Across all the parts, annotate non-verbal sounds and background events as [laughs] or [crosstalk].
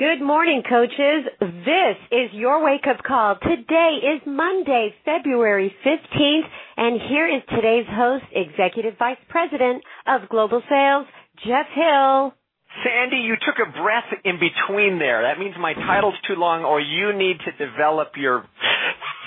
Good morning, coaches. This is your wake up call. Today is Monday, February 15th, and here is today's host, Executive Vice President of Global Sales, Jeff Hill. Sandy, you took a breath in between there. That means my title's too long, or you need to develop your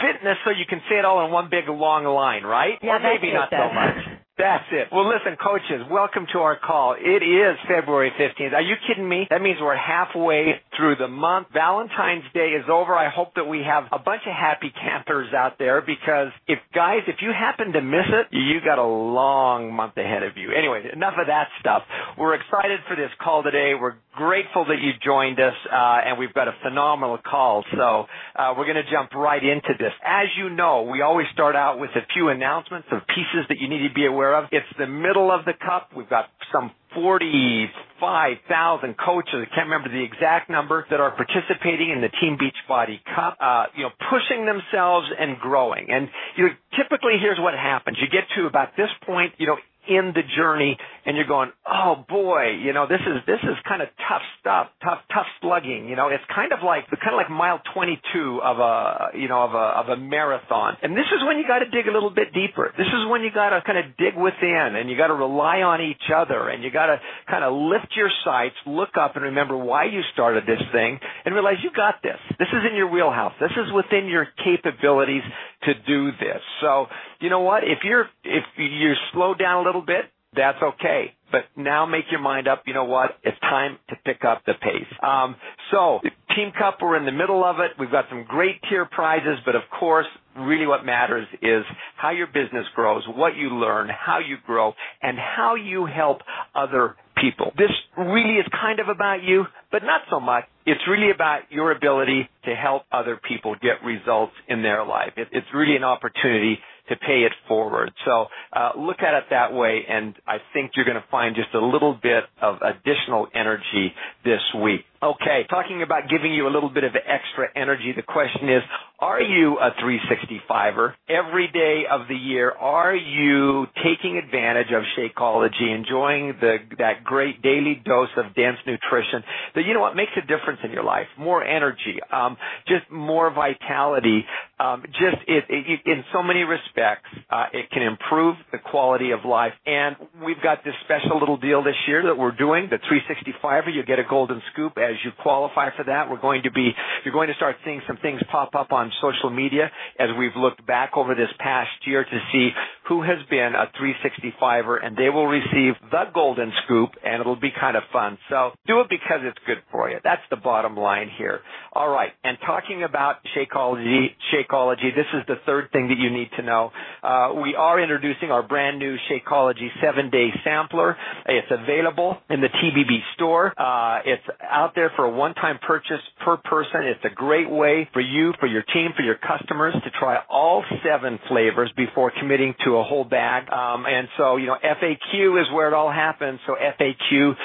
fitness so you can say it all in one big long line, right? Yeah, or maybe not so much. That's it. Well, listen, coaches, welcome to our call. It is February 15th. Are you kidding me? That means we're halfway through the month. Valentine's Day is over. I hope that we have a bunch of happy campers out there because if guys, if you happen to miss it, you got a long month ahead of you. Anyway, enough of that stuff. We're excited for this call today. We're grateful that you joined us, uh, and we've got a phenomenal call. So, uh, we're going to jump right into this. As you know, we always start out with a few announcements of pieces that you need to be aware of. It's the middle of the cup. We've got some 45,000 coaches, I can't remember the exact number, that are participating in the Team Beachbody Cup, uh, you know, pushing themselves and growing. And, you know, typically here's what happens. You get to about this point, you know, in the journey and you're going, oh boy, you know, this is, this is kind of tough stuff, tough, tough slugging, you know, it's kind of like, the kind of like mile 22 of a, you know, of a, of a marathon. And this is when you got to dig a little bit deeper. This is when you got to kind of dig within and you got to rely on each other and you got to kind of lift your sights, look up and remember why you started this thing and realize you got this. This is in your wheelhouse. This is within your capabilities to do this. So, you know what? If you're, if you slow down a little bit, that's okay. But now make your mind up. You know what? It's time to pick up the pace. Um, so Team Cup, we're in the middle of it. We've got some great tier prizes, but of course, really what matters is how your business grows, what you learn, how you grow, and how you help other people. This really is kind of about you, but not so much. It's really about your ability to help other people get results in their life. It, it's really an opportunity to pay it forward. So uh, look at it that way, and I think you're going to find just a little bit of additional energy this week. Okay, talking about giving you a little bit of extra energy, the question is, are you a 365er every day of the year? Are you taking advantage of Shakeology, enjoying the, that great daily dose of dense nutrition that, you know what, makes a difference in your life? More energy, um, just more vitality, um, just it, it, in so many respects, uh, it can improve the quality of life. And we've got this special little deal this year that we're doing, the 365er. You get a golden scoop as you qualify for that. We're going to be, you're going to start seeing some things pop up on social media as we've looked back over this past year to see who has been a 365er and they will receive the golden scoop and it'll be kind of fun. So do it because it's good for you. That's the bottom line here. All right. And talking about Shakeology, Shakeology, this is the third thing that you need to know. Uh, we are introducing our brand new Shakeology seven day sampler. It's available in the TBB store. Uh, it's out there for a one time purchase per person. It's a great way for you, for your team, for your customers to try all seven flavors before committing to a whole bag. Um, and so, you know, FAQ is where it all happens. So FAQ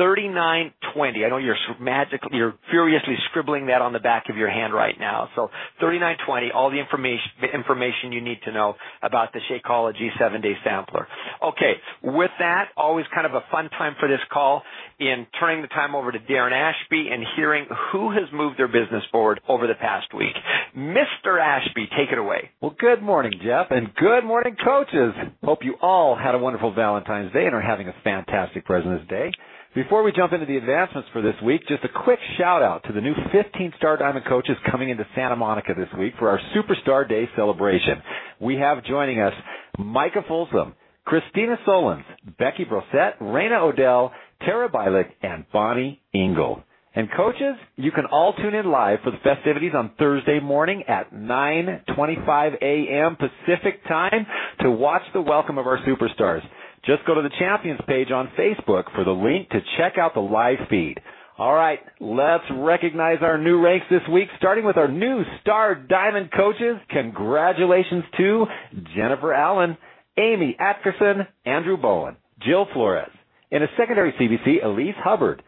3920. I know you're magically, you're furiously scribbling that on the back of your hand right now. So 3920, all the information, information you need to know about the Shakeology seven day sampler. Okay. With that, always kind of a fun time for this call in turning the time over to Darren Ashby and hearing who has moved their business forward over the past week. Mr. Ashby, take it away. Well, good morning, Jeff, and good morning, coaches. Hope you all had a wonderful Valentine's Day and are having a fantastic President's Day. Before we jump into the advancements for this week, just a quick shout out to the new 15 star diamond coaches coming into Santa Monica this week for our Superstar Day celebration. We have joining us Micah Folsom, Christina Solons, Becky Brosette, Raina Odell, Tara Bilick, and Bonnie Engel. And coaches, you can all tune in live for the festivities on Thursday morning at 9:25 a.m. Pacific time to watch the welcome of our superstars. Just go to the champions page on Facebook for the link to check out the live feed. All right, let's recognize our new ranks this week, starting with our new Star Diamond coaches. Congratulations to Jennifer Allen, Amy Atkerson, Andrew Bowen, Jill Flores. In a secondary CBC, Elise Hubbard,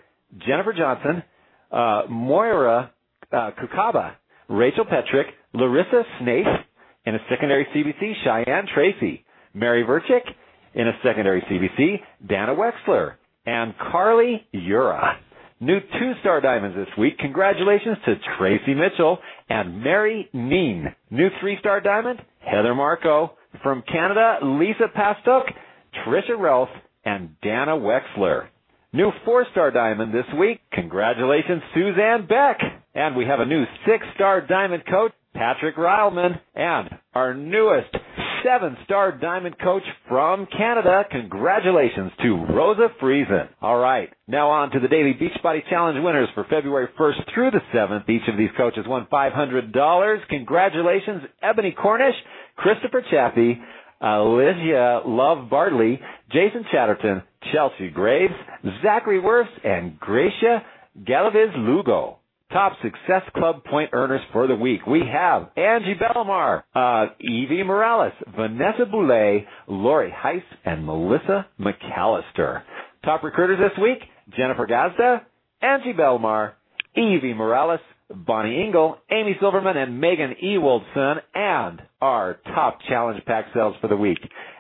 Jennifer Johnson, uh, Moira uh, Kukaba, Rachel Petrick, Larissa Snaith. In a secondary CBC, Cheyenne Tracy, Mary Verchick, in a secondary CBC, Dana Wexler, and Carly Ura. New two-star diamonds this week. Congratulations to Tracy Mitchell and Mary Neen. New three-star diamond, Heather Marco. From Canada, Lisa Pastuk, Trisha Relf, and Dana Wexler. New four-star diamond this week. Congratulations, Suzanne Beck. And we have a new six-star diamond coach, Patrick Ryleman. And our newest seven-star diamond coach from Canada. Congratulations to Rosa Friesen. All right. Now on to the Daily Beachbody Challenge winners for February 1st through the 7th. Each of these coaches won $500. Congratulations, Ebony Cornish, Christopher Chaffee, Alicia Love Bartley, Jason Chatterton, Chelsea Graves, Zachary Wirfs, and Gracia Galaviz Lugo. Top Success Club point earners for the week. We have Angie Belmar, uh, Evie Morales, Vanessa Boulay, Lori Heiss, and Melissa McAllister. Top recruiters this week, Jennifer Gazda, Angie Belmar, Evie Morales, Bonnie Engel, Amy Silverman, and Megan Ewaldson, and our top challenge pack sales for the week.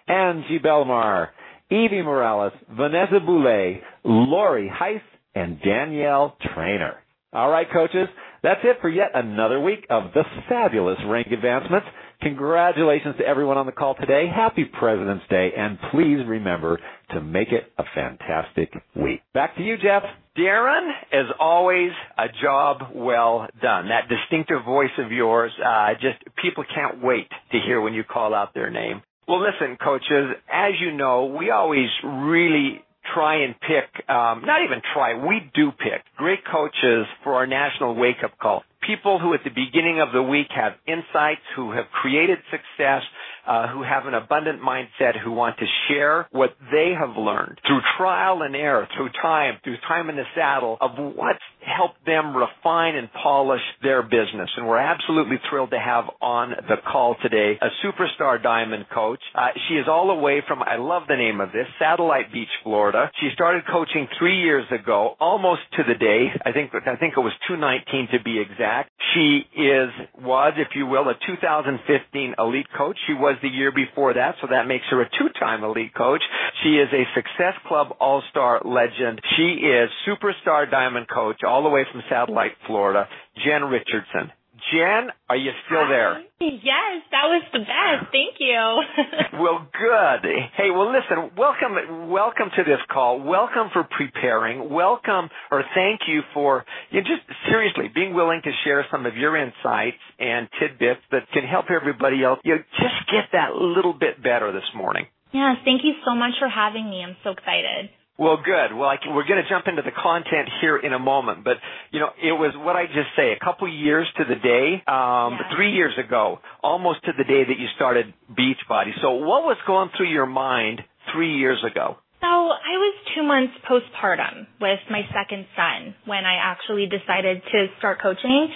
Angie Belmar, Evie Morales, Vanessa Boulay, Lori Heiss, and Danielle Trainer. All right, coaches, that's it for yet another week of the fabulous rank advancements. Congratulations to everyone on the call today. Happy President's Day, and please remember to make it a fantastic week. Back to you, Jeff. Darren, as always, a job well done. That distinctive voice of yours, uh, just people can't wait to hear when you call out their name. Well, listen, coaches, as you know, we always really try and pick, um, not even try, we do pick great coaches for our national wake up call. People who at the beginning of the week have insights, who have created success, uh, who have an abundant mindset, who want to share what they have learned through trial and error, through time, through time in the saddle of what's helped them refine and polish their business. And we're absolutely thrilled to have on the call today a superstar diamond coach. Uh, she is all the way from, I love the name of this, Satellite Beach, Florida. She started coaching three years ago, almost to the day. I think, I think it was 219 to be exact. She is, was, if you will, a 2015 elite coach. She was the year before that, so that makes her a two-time elite coach. She is a Success Club All-Star legend. She is superstar diamond coach all the way from Satellite, Florida, Jen Richardson. Jen, are you still there? Yes, that was the best. Thank you. [laughs] well, good. Hey, well, listen, welcome, welcome to this call. Welcome for preparing. Welcome, or thank you for you know, just seriously being willing to share some of your insights and tidbits that can help everybody else. You know, just get that little bit better this morning. Yes, thank you so much for having me. I'm so excited. Well, good. Well, can, we're going to jump into the content here in a moment, but you know, it was what I just say. A couple years to the day, um, yeah. three years ago, almost to the day that you started Beachbody. So, what was going through your mind three years ago? So I was two months postpartum with my second son when I actually decided to start coaching,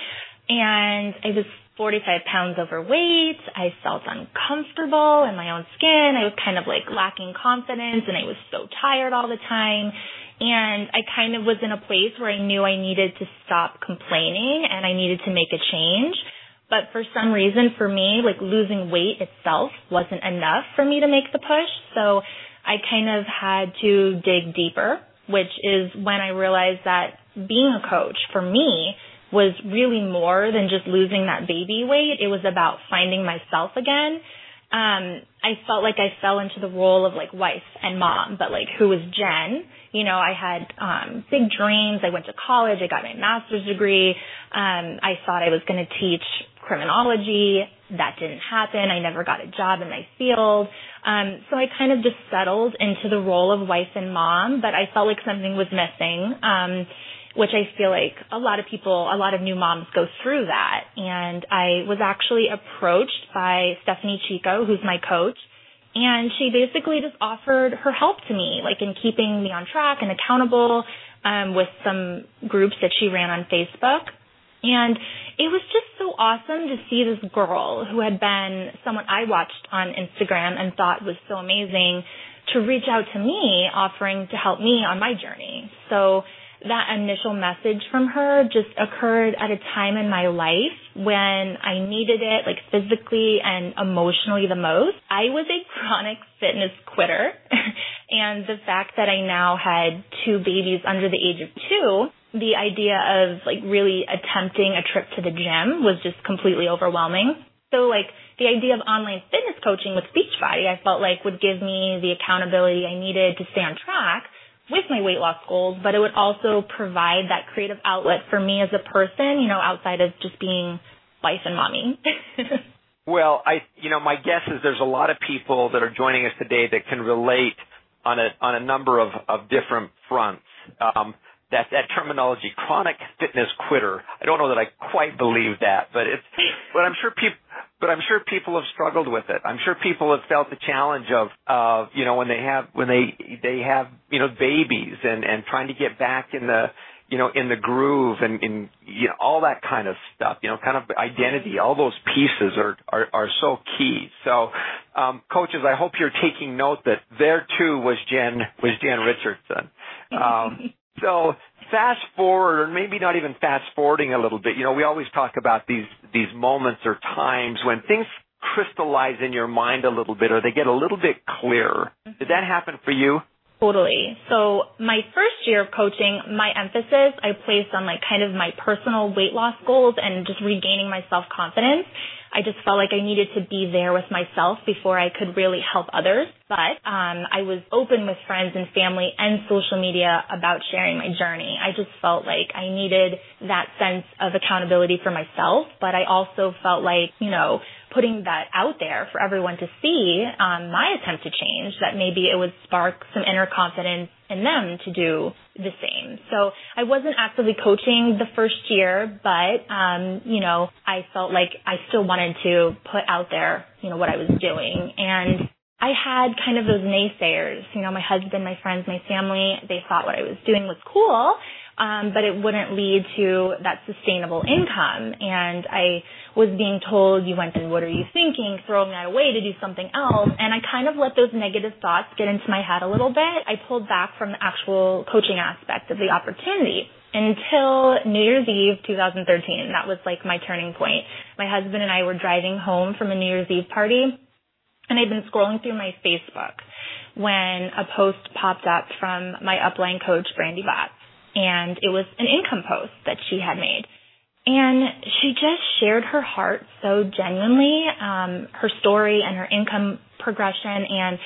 and I was 45 pounds overweight. I felt uncomfortable in my own skin. I was kind of like lacking confidence and I was so tired all the time. And I kind of was in a place where I knew I needed to stop complaining and I needed to make a change. But for some reason for me, like losing weight itself wasn't enough for me to make the push. So I kind of had to dig deeper, which is when I realized that being a coach for me was really more than just losing that baby weight. It was about finding myself again. Um, I felt like I fell into the role of like wife and mom, but like who was Jen? You know, I had um big dreams. I went to college, I got my master's degree. Um, I thought I was gonna teach criminology. That didn't happen. I never got a job in my field. Um, so I kind of just settled into the role of wife and mom, but I felt like something was missing. Um, which I feel like a lot of people, a lot of new moms go through that. And I was actually approached by Stephanie Chico, who's my coach, and she basically just offered her help to me, like in keeping me on track and accountable um, with some groups that she ran on Facebook. And it was just so awesome to see this girl who had been someone I watched on Instagram and thought was so amazing to reach out to me offering to help me on my journey. So that initial message from her just occurred at a time in my life when I needed it, like physically and emotionally the most. I was a chronic fitness quitter, [laughs] and the fact that I now had two babies under the age of two the idea of like really attempting a trip to the gym was just completely overwhelming. So like the idea of online fitness coaching with Beachbody, I felt like would give me the accountability I needed to stay on track with my weight loss goals, but it would also provide that creative outlet for me as a person, you know, outside of just being wife and mommy. [laughs] well, I, you know, my guess is there's a lot of people that are joining us today that can relate on a on a number of of different fronts. Um, that that terminology, chronic fitness quitter. I don't know that I quite believe that, but it's, but I'm sure people but I'm sure people have struggled with it. I'm sure people have felt the challenge of, of you know, when they have when they they have you know babies and and trying to get back in the you know in the groove and in you know all that kind of stuff. You know, kind of identity. All those pieces are are, are so key. So, um, coaches, I hope you're taking note that there too was Jen was Jen Richardson. [laughs] Um, so fast forward, or maybe not even fast forwarding a little bit. You know, we always talk about these these moments or times when things crystallize in your mind a little bit, or they get a little bit clearer. Mm-hmm. Did that happen for you? Totally. So my first year of coaching, my emphasis I placed on like kind of my personal weight loss goals and just regaining my self confidence. I just felt like I needed to be there with myself before I could really help others. But um, I was open with friends and family and social media about sharing my journey. I just felt like I needed that sense of accountability for myself, but I also felt like, you know, putting that out there for everyone to see um, my attempt to change, that maybe it would spark some inner confidence in them to do the same. So I wasn't actively coaching the first year, but um, you know, I felt like I still wanted to put out there, you know, what I was doing. And I had kind of those naysayers, you know, my husband, my friends, my family, they thought what I was doing was cool um, but it wouldn't lead to that sustainable income. And I was being told, you went and what are you thinking? Throwing that away to do something else. And I kind of let those negative thoughts get into my head a little bit. I pulled back from the actual coaching aspect of the opportunity until New Year's Eve 2013. That was like my turning point. My husband and I were driving home from a New Year's Eve party and I'd been scrolling through my Facebook when a post popped up from my upline coach, Brandy Botts and it was an income post that she had made. And she just shared her heart so genuinely, um, her story and her income progression. And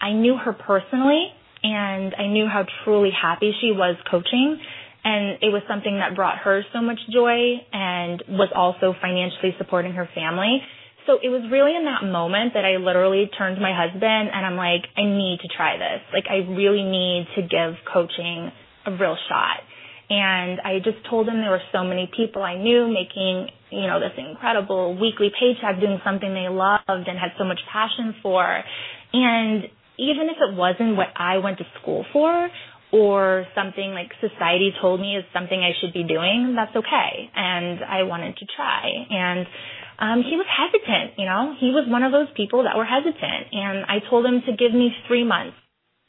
I knew her personally, and I knew how truly happy she was coaching. And it was something that brought her so much joy and was also financially supporting her family. So it was really in that moment that I literally turned to my husband and I'm like, I need to try this. Like, I really need to give coaching a real shot. And I just told him there were so many people I knew making, you know, this incredible weekly paycheck doing something they loved and had so much passion for. And even if it wasn't what I went to school for or something like society told me is something I should be doing, that's okay. And I wanted to try. And um, he was hesitant, you know, he was one of those people that were hesitant. And I told him to give me three months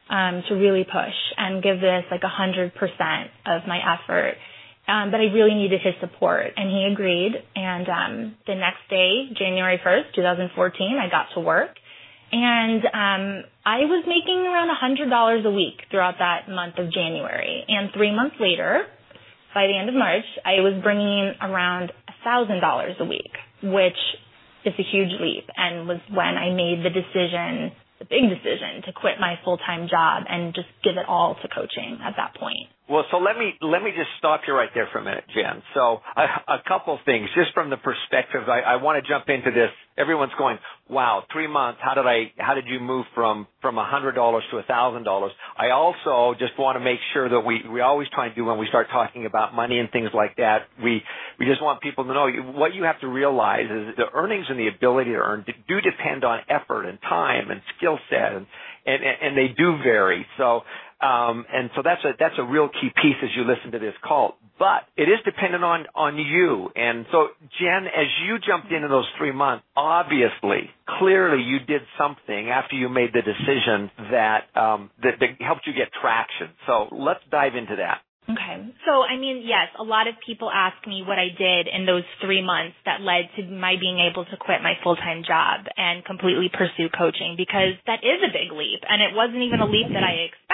um, to really push and give this like a hundred percent of my effort. Um, but I really needed his support, and he agreed. And um, the next day, January 1st, 2014, I got to work, and um, I was making around a $100 a week throughout that month of January. And three months later, by the end of March, I was bringing in around $1,000 a week, which is a huge leap, and was when I made the decision a big decision to quit my full-time job and just give it all to coaching at that point. Well, so let me let me just stop you right there for a minute, Jen. So a, a couple things, just from the perspective, I, I want to jump into this. Everyone's going, "Wow, three months. How did I? How did you move from from a hundred dollars to a thousand dollars?" I also just want to make sure that we we always try and do when we start talking about money and things like that. We we just want people to know what you have to realize is the earnings and the ability to earn do depend on effort and time and skill set and and and they do vary. So um, and so that's a that's a real key piece as you listen to this call. But it is dependent on on you. And so, Jen, as you jumped into those three months, obviously, clearly, you did something after you made the decision that um, that, that helped you get traction. So let's dive into that. Okay. So, I mean, yes, a lot of people ask me what I did in those three months that led to my being able to quit my full-time job and completely pursue coaching because that is a big leap and it wasn't even a leap that I expected.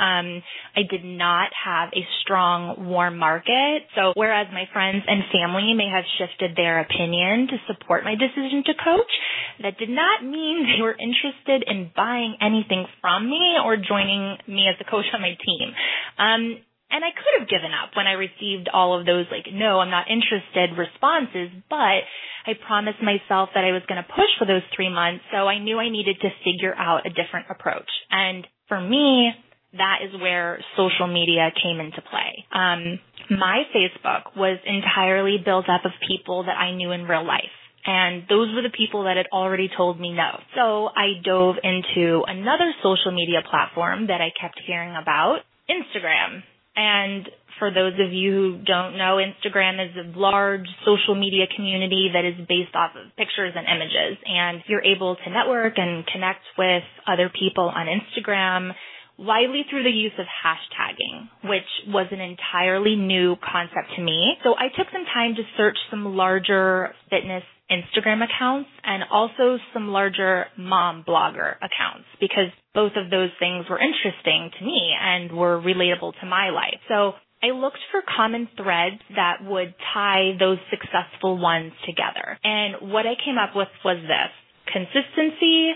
Um, I did not have a strong warm market. So whereas my friends and family may have shifted their opinion to support my decision to coach, that did not mean they were interested in buying anything from me or joining me as a coach on my team. Um, and I could have given up when I received all of those like, no, I'm not interested responses, but I promised myself that I was going to push for those three months. So I knew I needed to figure out a different approach. And for me, that is where social media came into play. Um, my Facebook was entirely built up of people that I knew in real life. And those were the people that had already told me no. So I dove into another social media platform that I kept hearing about, Instagram. And for those of you who don't know, Instagram is a large social media community that is based off of pictures and images. And you're able to network and connect with other people on Instagram widely through the use of hashtagging, which was an entirely new concept to me. So I took some time to search some larger fitness Instagram accounts and also some larger mom blogger accounts because both of those things were interesting to me and were relatable to my life. So I looked for common threads that would tie those successful ones together. And what I came up with was this consistency,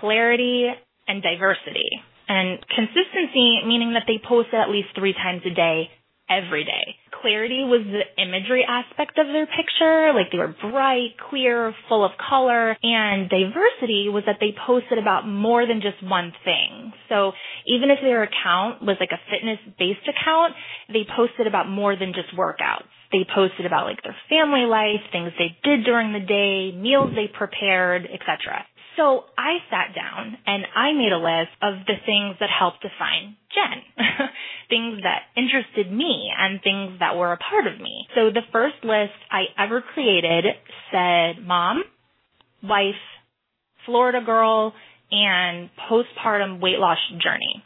clarity, and diversity. And consistency meaning that they posted at least three times a day every day. Clarity was the imagery aspect of their picture, like they were bright, clear, full of color, and diversity was that they posted about more than just one thing. So even if their account was like a fitness based account, they posted about more than just workouts. They posted about like their family life, things they did during the day, meals they prepared, etc. So I sat down and I made a list of the things that helped define Jen. [laughs] things that interested me and things that were a part of me. So the first list I ever created said mom, wife, Florida girl, and postpartum weight loss journey.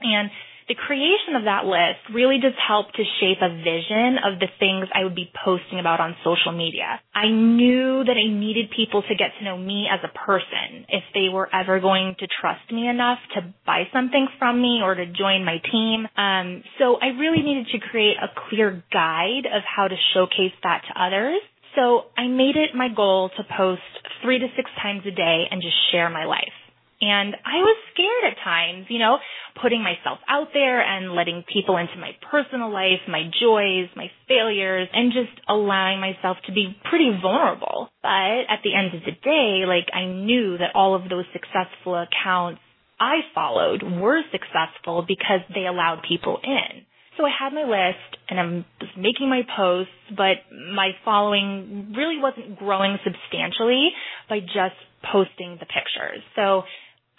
And the creation of that list really just helped to shape a vision of the things I would be posting about on social media. I knew that I needed people to get to know me as a person if they were ever going to trust me enough to buy something from me or to join my team. Um, so I really needed to create a clear guide of how to showcase that to others. So I made it my goal to post three to six times a day and just share my life. And I was scared at times, you know, putting myself out there and letting people into my personal life, my joys, my failures, and just allowing myself to be pretty vulnerable. But at the end of the day, like I knew that all of those successful accounts I followed were successful because they allowed people in. So I had my list and I was making my posts, but my following really wasn't growing substantially by just posting the pictures. So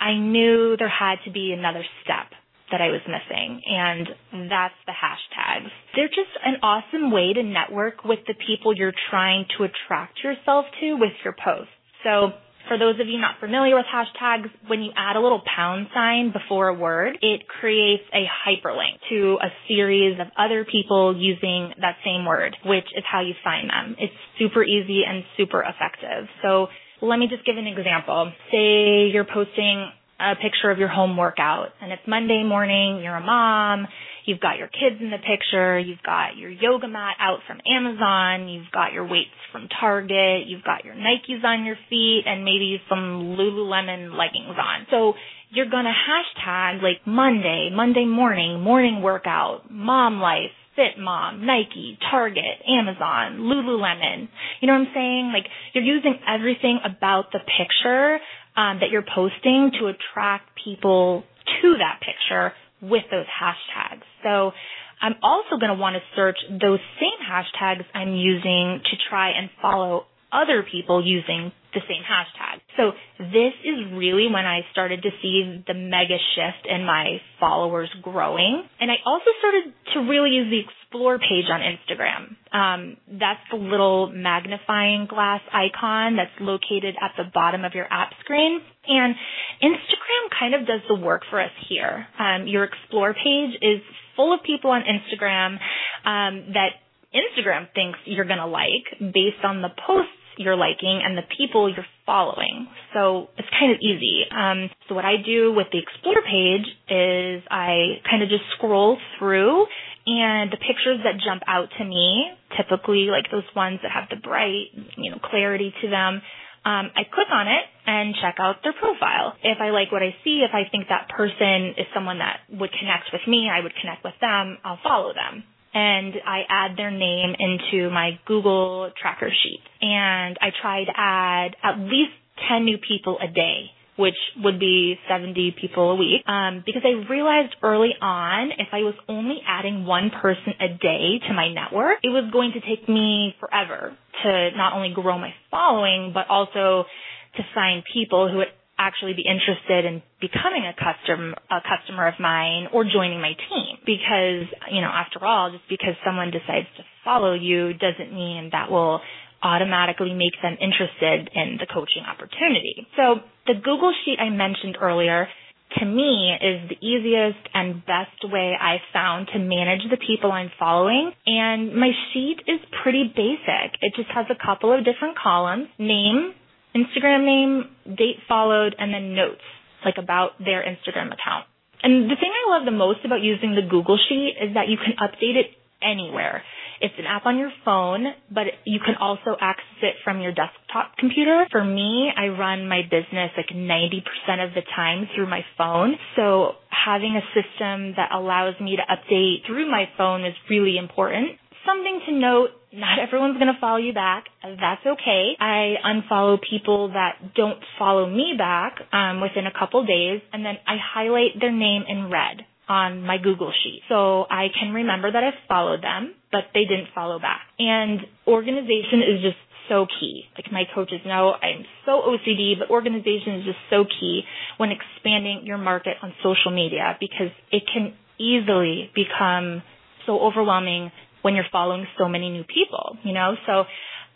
I knew there had to be another step that I was missing, and that's the hashtags. They're just an awesome way to network with the people you're trying to attract yourself to with your posts. So for those of you not familiar with hashtags, when you add a little pound sign before a word, it creates a hyperlink to a series of other people using that same word, which is how you find them. It's super easy and super effective. So let me just give an example. Say you're posting a picture of your home workout and it's Monday morning, you're a mom, you've got your kids in the picture, you've got your yoga mat out from Amazon, you've got your weights from Target, you've got your Nikes on your feet and maybe some Lululemon leggings on. So you're gonna hashtag like Monday, Monday morning, morning workout, mom life, Fit Mom, Nike, Target, Amazon, Lululemon. You know what I'm saying? Like you're using everything about the picture um, that you're posting to attract people to that picture with those hashtags. So I'm also going to want to search those same hashtags I'm using to try and follow other people using the same hashtag. So this is really when I started to see the mega shift in my followers growing. And I also started to really use the explore page on Instagram. Um, that's the little magnifying glass icon that's located at the bottom of your app screen. And Instagram kind of does the work for us here. Um, your explore page is full of people on Instagram um, that Instagram thinks you're going to like based on the posts you're liking and the people you're following. So it's kind of easy. Um, so what I do with the explore page is I kind of just scroll through and the pictures that jump out to me, typically like those ones that have the bright, you know, clarity to them, um, I click on it and check out their profile. If I like what I see, if I think that person is someone that would connect with me, I would connect with them, I'll follow them. And I add their name into my Google tracker sheet. And I try to add at least 10 new people a day which would be 70 people a week, um, because I realized early on if I was only adding one person a day to my network, it was going to take me forever to not only grow my following, but also to find people who would actually be interested in becoming a custom a customer of mine or joining my team because you know after all just because someone decides to follow you doesn't mean that will automatically make them interested in the coaching opportunity. So the Google Sheet I mentioned earlier to me is the easiest and best way I've found to manage the people I'm following. And my sheet is pretty basic. It just has a couple of different columns, name, Instagram name, date followed, and then notes, like about their Instagram account. And the thing I love the most about using the Google Sheet is that you can update it anywhere. It's an app on your phone, but you can also access it from your desktop computer. For me, I run my business like 90% of the time through my phone. So having a system that allows me to update through my phone is really important. Something to note, not everyone's going to follow you back. That's okay. I unfollow people that don't follow me back um, within a couple days, and then I highlight their name in red on my Google sheet. So I can remember that I've followed them, but they didn't follow back. And organization is just so key. Like my coaches know I'm so OCD, but organization is just so key when expanding your market on social media because it can easily become so overwhelming when you're following so many new people, you know? So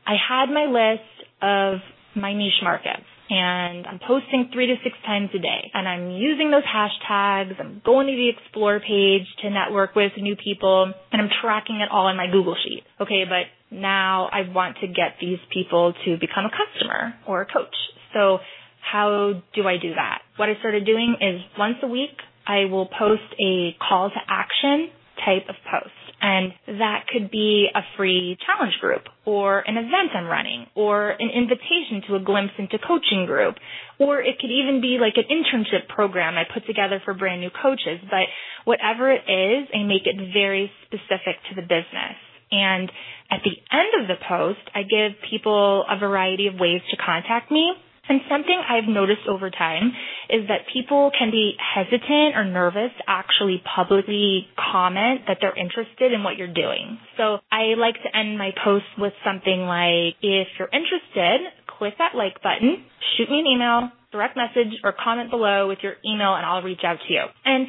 I had my list of my niche markets and I'm posting three to six times a day and I'm using those hashtags. I'm going to the explore page to network with new people and I'm tracking it all in my Google sheet. Okay, but now I want to get these people to become a customer or a coach. So how do I do that? What I started doing is once a week I will post a call to action type of post. And that could be a free challenge group or an event I'm running or an invitation to a glimpse into coaching group. Or it could even be like an internship program I put together for brand new coaches. But whatever it is, I make it very specific to the business. And at the end of the post, I give people a variety of ways to contact me. And something I've noticed over time is that people can be hesitant or nervous to actually publicly comment that they're interested in what you're doing. So I like to end my posts with something like, if you're interested, click that like button, shoot me an email, direct message, or comment below with your email and I'll reach out to you. And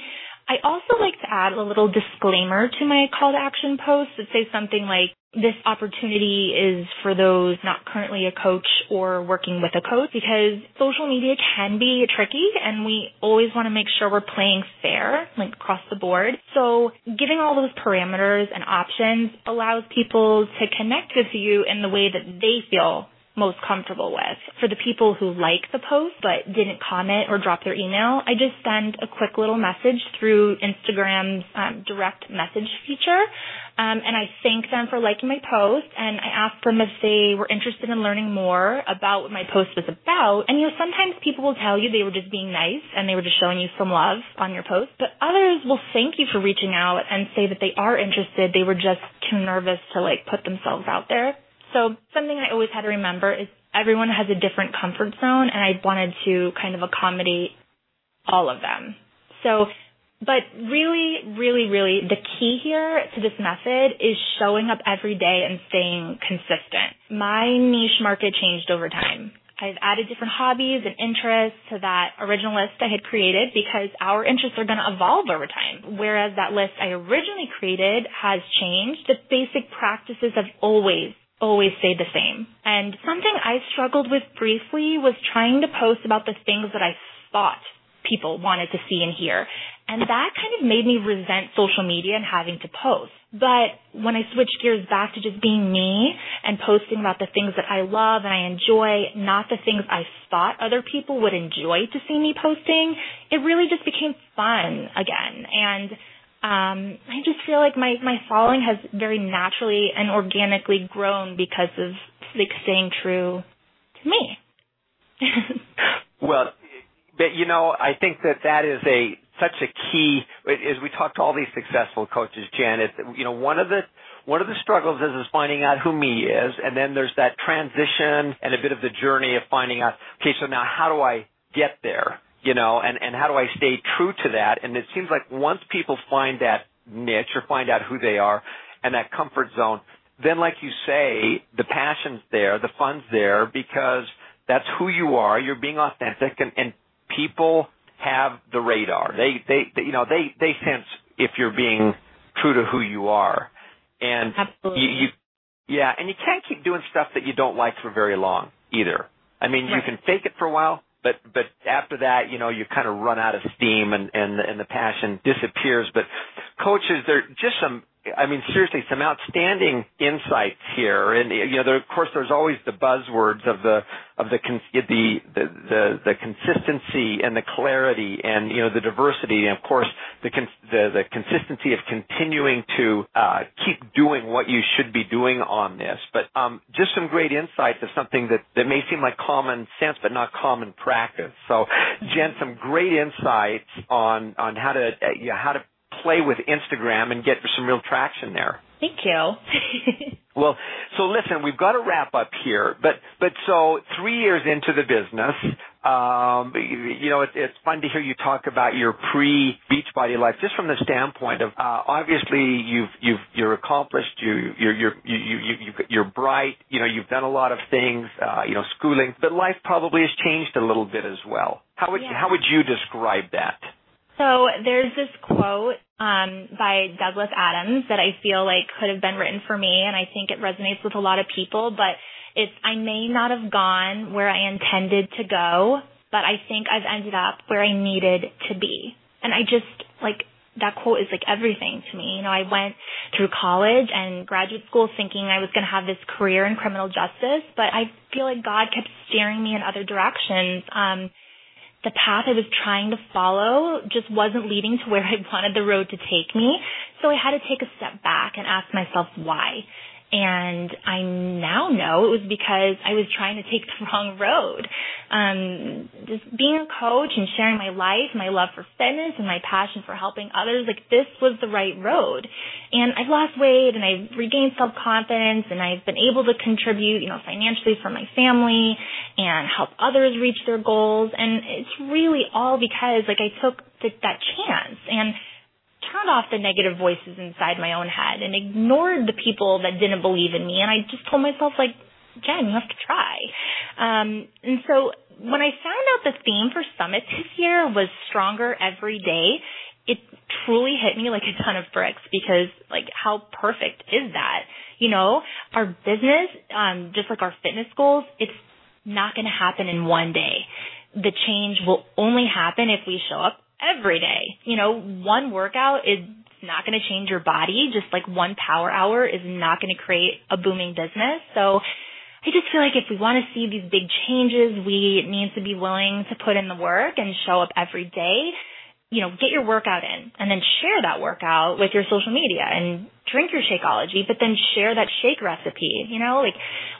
I also like to add a little disclaimer to my call to action post that says something like, this opportunity is for those not currently a coach or working with a coach because social media can be tricky and we always want to make sure we're playing fair, like across the board. So giving all those parameters and options allows people to connect with you in the way that they feel most comfortable with. For the people who like the post but didn't comment or drop their email, I just send a quick little message through Instagram's um, direct message feature. Um, and I thank them for liking my post and I ask them if they were interested in learning more about what my post was about. And you know, sometimes people will tell you they were just being nice and they were just showing you some love on your post, but others will thank you for reaching out and say that they are interested. They were just too nervous to like put themselves out there. So something I always had to remember is everyone has a different comfort zone and I wanted to kind of accommodate all of them. So, but really, really, really the key here to this method is showing up every day and staying consistent. My niche market changed over time. I've added different hobbies and interests to that original list I had created because our interests are going to evolve over time. Whereas that list I originally created has changed, the basic practices have always always stay the same. And something I struggled with briefly was trying to post about the things that I thought people wanted to see and hear. And that kind of made me resent social media and having to post. But when I switched gears back to just being me and posting about the things that I love and I enjoy, not the things I thought other people would enjoy to see me posting, it really just became fun again. And um, I just feel like my, my following has very naturally and organically grown because of like staying true to me. [laughs] well, but you know, I think that that is a such a key as we talk to all these successful coaches, Janet. You know, one of the one of the struggles is is finding out who me is, and then there's that transition and a bit of the journey of finding out. Okay, so now how do I get there? You know, and and how do I stay true to that? And it seems like once people find that niche or find out who they are and that comfort zone, then like you say, the passion's there, the fun's there because that's who you are. You're being authentic, and, and people have the radar. They, they, they, you know, they, they sense if you're being true to who you are. And Absolutely. you, you, yeah, and you can't keep doing stuff that you don't like for very long either. I mean, right. you can fake it for a while, after that, you know, you kind of run out of steam and and and the passion disappears. But coaches, there just some I mean, seriously, some outstanding insights here, and you know, there, of course, there's always the buzzwords of the of the the the the, consistency and the clarity, and you know, the diversity, and of course, the the, the consistency of continuing to uh, keep doing what you should be doing on this. But um, just some great insights of something that that may seem like common sense, but not common practice. So, Jen, some great insights on on how to uh, you know, how to play with Instagram and get some real traction there. Thank you. [laughs] well, so listen, we've got to wrap up here, but but so three years into the business, um, you know, it, it's fun to hear you talk about your pre Beachbody life, just from the standpoint of uh, obviously you've you've you're accomplished, you you're you're you you you you're bright, you know, you've done a lot of things, uh, you know, schooling, but life probably has changed a little bit as well. How would yeah. how would you describe that? So there's this quote um, by Douglas Adams that I feel like could have been written for me, and I think it resonates with a lot of people. But it's I may not have gone where I intended to go, but I think I've ended up where I needed to be. And I just like that quote is like everything to me. You know, I went through college and graduate school thinking I was going to have this career in criminal justice, but I feel like God kept steering me in other directions. Um, the path I was trying to follow just wasn't leading to where I [laughs] wanted the road to take me. So I had to take a step back and ask myself why. And I now know it was because I was trying to take the [laughs] wrong road. Um, just being a coach and sharing my life, my love for fitness and my passion for helping others, like this was the right road. And I've lost weight and I've regained self-confidence and I've been able to contribute, you know, financially for my family and help others reach their goals. And it's really all because like I took th- that chance and turned off the negative voices inside my own head and ignored the people that didn't believe in me. And I just told myself, like, Jen, you have to try. Um, and so when I found out the theme for Summit this year was stronger every day, it truly hit me like a ton of bricks because like how perfect is that? You know, our business, um, just like our fitness goals, it's not going to happen in one day. The change will only happen if we show up every day. You know, one workout is not going to change your body, just like one power hour is not going to create a booming business. So I just feel like if we want to see these big changes, we need to be willing to put in the work and show up every day you know, get your workout in and then share that workout with your social media and drink your Shakeology, but then share that shake recipe. You know, like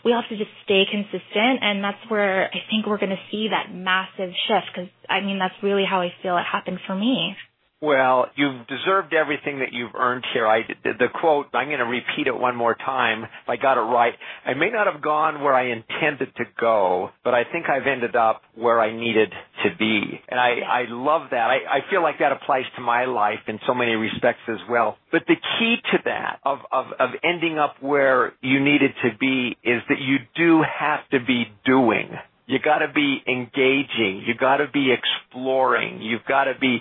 we have to just stay consistent and that's where I think we're going to see that massive shift because I mean, that's really how I feel it happened for me. Well, you've deserved everything that you've earned here. I, the quote, I'm going to repeat it one more time if I got it right. I may not have gone where I intended to go, but I think I've ended up where I needed to be. And I, I love that. I, I feel like that applies to my life in so many respects as well. But the key to that, of, of, of ending up where you needed to be, is that you do have to be doing You got to be engaging. You got to be exploring. You've got to be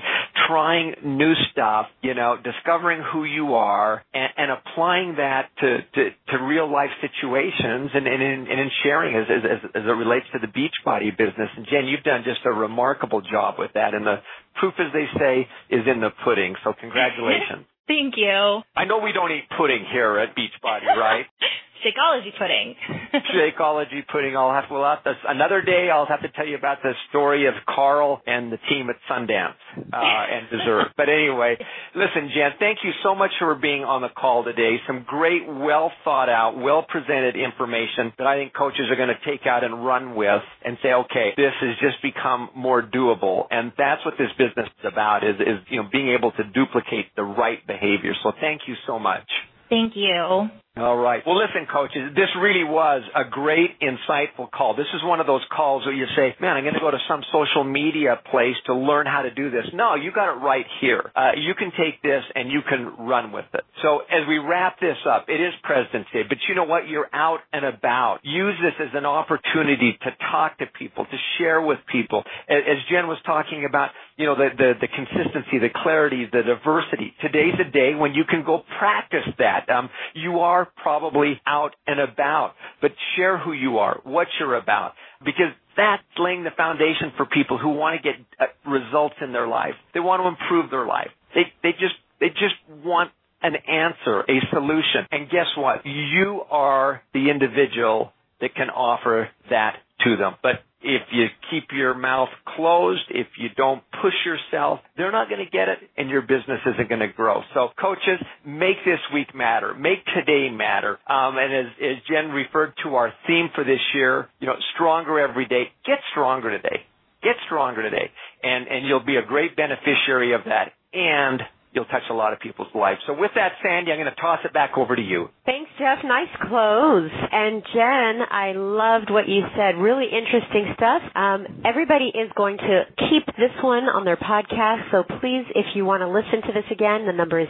trying new stuff, you know, discovering who you are and, and applying that to, to, to, real life situations and, and, in, and in sharing as, as, as it relates to the Beachbody business. And Jen, you've done just a remarkable job with that. And the proof, as they say, is in the pudding. So congratulations. [laughs] Thank you. I know we don't eat pudding here at Beachbody, right? [laughs] Shakeology pudding. [laughs] Shakeology pudding. I'll have to, we'll have to, another day I'll have to tell you about the story of Carl and the team at Sundance, uh, and dessert. But anyway, listen, Jen, thank you so much for being on the call today. Some great, well thought out, well presented information that I think coaches are going to take out and run with and say, okay, this has just become more doable. And that's what this business is about is, is, you know, being able to duplicate the right behavior. So thank you so much. Thank you. All right. Well, listen, coaches, this really was a great, insightful call. This is one of those calls where you say, man, I'm going to go to some social media place to learn how to do this. No, you got it right here. Uh, you can take this and you can run with it. So as we wrap this up, it is President's Day, but you know what? You're out and about. Use this as an opportunity to talk to people, to share with people. As Jen was talking about, you know, the, the, the consistency, the clarity, the diversity. Today's a day when you can go practice that. Um, you are probably out and about, but share who you are, what you're about, because that's laying the foundation for people who want to get uh, results in their life. They want to improve their life. They, they just, they just want an answer, a solution. And guess what? You are the individual that can offer that to them. But if you keep your mouth closed, if you don't push yourself, they're not going to get it and your business isn't going to grow. So coaches, make this week matter. Make today matter. Um, and as, as Jen referred to our theme for this year, you know, stronger every day. Get stronger today. Get stronger today. And, and you'll be a great beneficiary of that. And you'll touch a lot of people's lives. So with that, Sandy, I'm going to toss it back over to you. Thanks, Jeff. Nice close. And Jen, I loved what you said. Really interesting stuff. Um, everybody is going to keep this one on their podcast. So please, if you want to listen to this again, the number is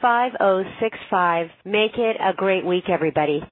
832-225-5065. Make it a great week, everybody.